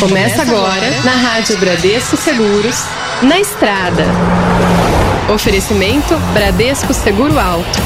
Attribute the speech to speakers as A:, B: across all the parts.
A: Começa agora na Rádio Bradesco Seguros, na estrada. Oferecimento Bradesco Seguro Alto.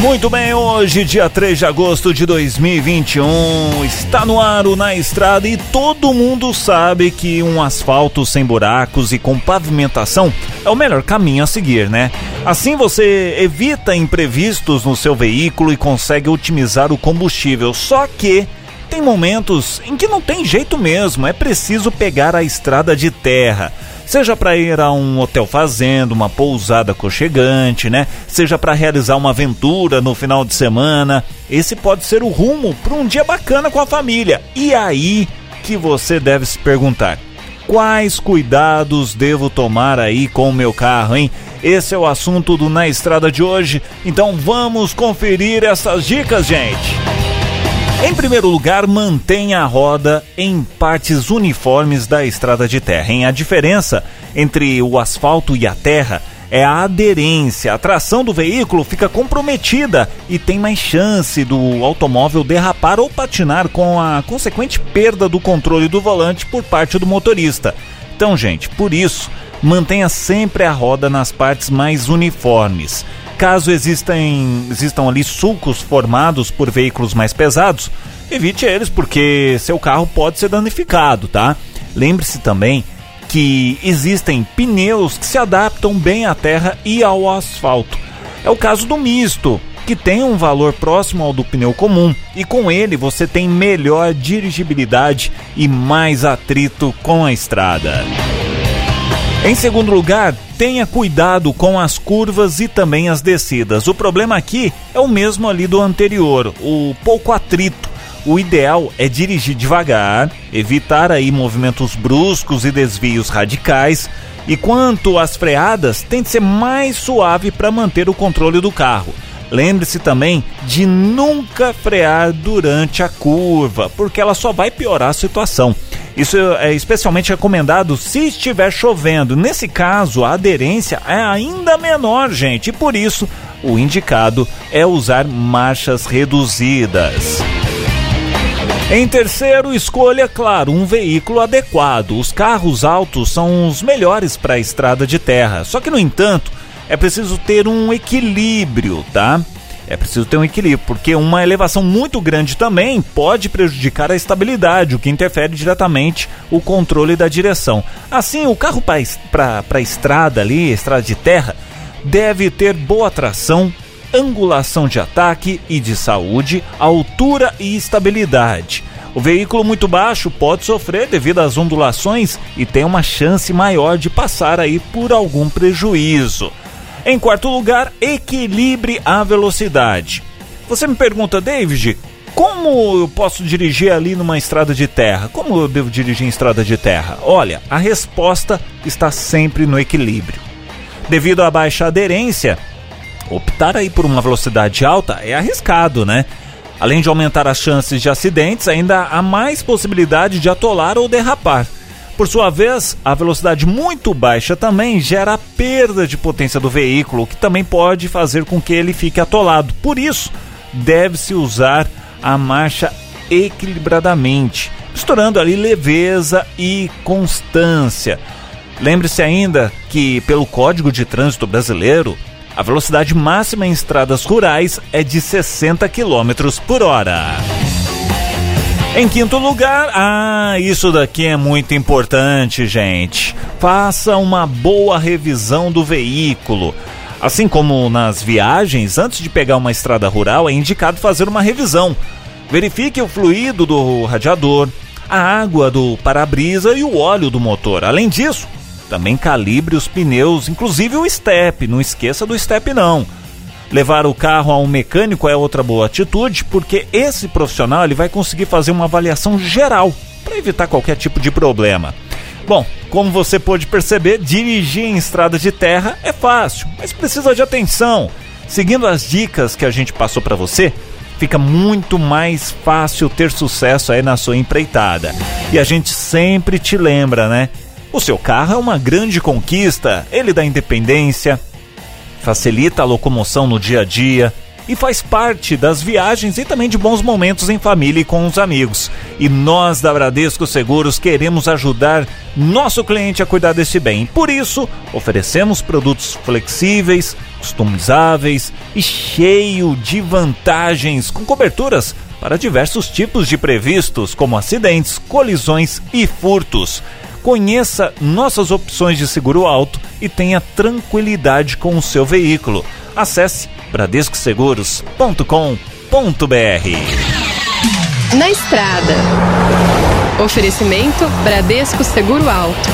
B: Muito bem, hoje, dia 3 de agosto de 2021, está no ar o Na Estrada e todo mundo sabe que um asfalto sem buracos e com pavimentação é o melhor caminho a seguir, né? Assim você evita imprevistos no seu veículo e consegue otimizar o combustível. Só que tem momentos em que não tem jeito mesmo, é preciso pegar a estrada de terra. Seja para ir a um hotel fazenda, uma pousada aconchegante, né? Seja para realizar uma aventura no final de semana, esse pode ser o rumo para um dia bacana com a família. E aí que você deve se perguntar: quais cuidados devo tomar aí com o meu carro, hein? Esse é o assunto do Na Estrada de hoje. Então vamos conferir essas dicas, gente. Em primeiro lugar, mantenha a roda em partes uniformes da estrada de terra. Em a diferença entre o asfalto e a terra é a aderência. A tração do veículo fica comprometida e tem mais chance do automóvel derrapar ou patinar com a consequente perda do controle do volante por parte do motorista. Então, gente, por isso, mantenha sempre a roda nas partes mais uniformes. Caso existam, existam ali sulcos formados por veículos mais pesados, evite eles porque seu carro pode ser danificado, tá? Lembre-se também que existem pneus que se adaptam bem à terra e ao asfalto. É o caso do misto, que tem um valor próximo ao do pneu comum, e com ele você tem melhor dirigibilidade e mais atrito com a estrada. Em segundo lugar, tenha cuidado com as curvas e também as descidas. O problema aqui é o mesmo ali do anterior, o pouco atrito. O ideal é dirigir devagar, evitar aí movimentos bruscos e desvios radicais. E quanto às freadas, tente ser mais suave para manter o controle do carro. Lembre-se também de nunca frear durante a curva, porque ela só vai piorar a situação. Isso é especialmente recomendado se estiver chovendo. Nesse caso, a aderência é ainda menor, gente, e por isso o indicado é usar marchas reduzidas. Em terceiro, escolha, claro, um veículo adequado. Os carros altos são os melhores para a estrada de terra. Só que, no entanto, é preciso ter um equilíbrio, tá? É preciso ter um equilíbrio, porque uma elevação muito grande também pode prejudicar a estabilidade, o que interfere diretamente o controle da direção. Assim, o carro para a estrada ali, estrada de terra, deve ter boa tração, angulação de ataque e de saúde, altura e estabilidade. O veículo muito baixo pode sofrer devido às ondulações e tem uma chance maior de passar aí por algum prejuízo. Em quarto lugar, equilibre a velocidade. Você me pergunta, David, como eu posso dirigir ali numa estrada de terra? Como eu devo dirigir em estrada de terra? Olha, a resposta está sempre no equilíbrio. Devido à baixa aderência, optar aí por uma velocidade alta é arriscado, né? Além de aumentar as chances de acidentes, ainda há mais possibilidade de atolar ou derrapar. Por sua vez, a velocidade muito baixa também gera perda de potência do veículo, o que também pode fazer com que ele fique atolado. Por isso, deve-se usar a marcha equilibradamente, misturando ali leveza e constância. Lembre-se ainda que, pelo Código de Trânsito Brasileiro, a velocidade máxima em estradas rurais é de 60 km por hora. Em quinto lugar, ah, isso daqui é muito importante, gente. Faça uma boa revisão do veículo. Assim como nas viagens, antes de pegar uma estrada rural, é indicado fazer uma revisão. Verifique o fluido do radiador, a água do para-brisa e o óleo do motor. Além disso, também calibre os pneus, inclusive o step. Não esqueça do step não. Levar o carro a um mecânico é outra boa atitude, porque esse profissional ele vai conseguir fazer uma avaliação geral para evitar qualquer tipo de problema. Bom, como você pode perceber, dirigir em estrada de terra é fácil, mas precisa de atenção. Seguindo as dicas que a gente passou para você, fica muito mais fácil ter sucesso aí na sua empreitada. E a gente sempre te lembra, né? O seu carro é uma grande conquista, ele dá independência, facilita a locomoção no dia a dia, e faz parte das viagens e também de bons momentos em família e com os amigos. E nós da Bradesco Seguros queremos ajudar nosso cliente a cuidar desse bem. Por isso, oferecemos produtos flexíveis, customizáveis e cheio de vantagens com coberturas para diversos tipos de previstos, como acidentes, colisões e furtos. Conheça nossas opções de seguro alto e tenha tranquilidade com o seu veículo. Acesse bradescoseguros.com.br.
A: Na estrada. Oferecimento Bradesco Seguro Alto.